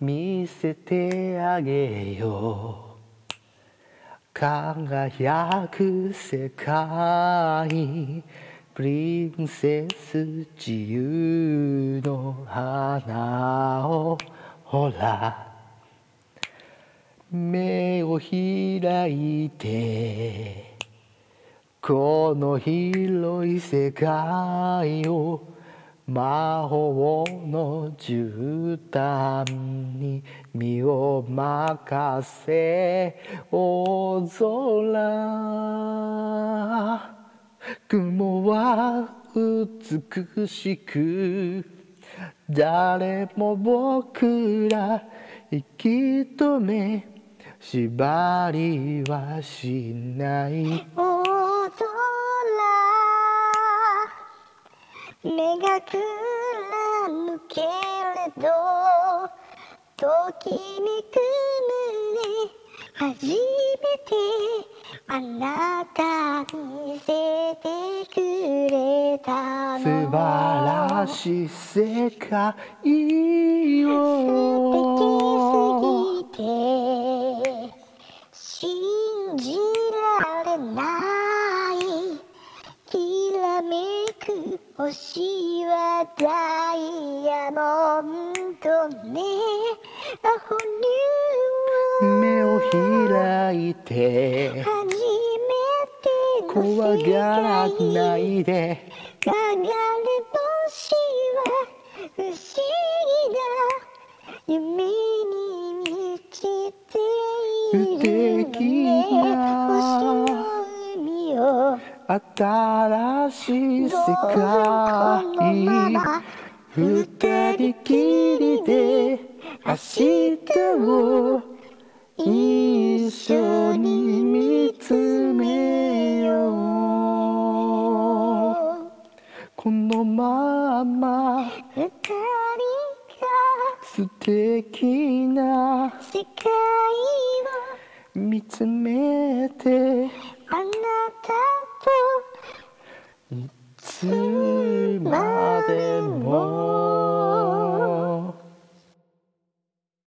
見せてあげよう。輝く世界プリンセス自由の花をほら。目を開いてこの広い世界を魔法の絨毯に身を任せ大空。雲は美しく誰も僕ら引き止め縛りはしない大空目がくらぬけれど時にくぬれ初めてあなた見せてくれた素の晴らしい世界素を敵すぎて信じられないく 星はダイヤモンドね。アホ目を開いて。初めての怖世がら界。ないで流れ星は不思議な夢に満ちているの素敵ねな。星新しい世界二人きりで明日を一緒に見つめよ。うこのまま二人が素敵な世界を見つめてあなたといつまでも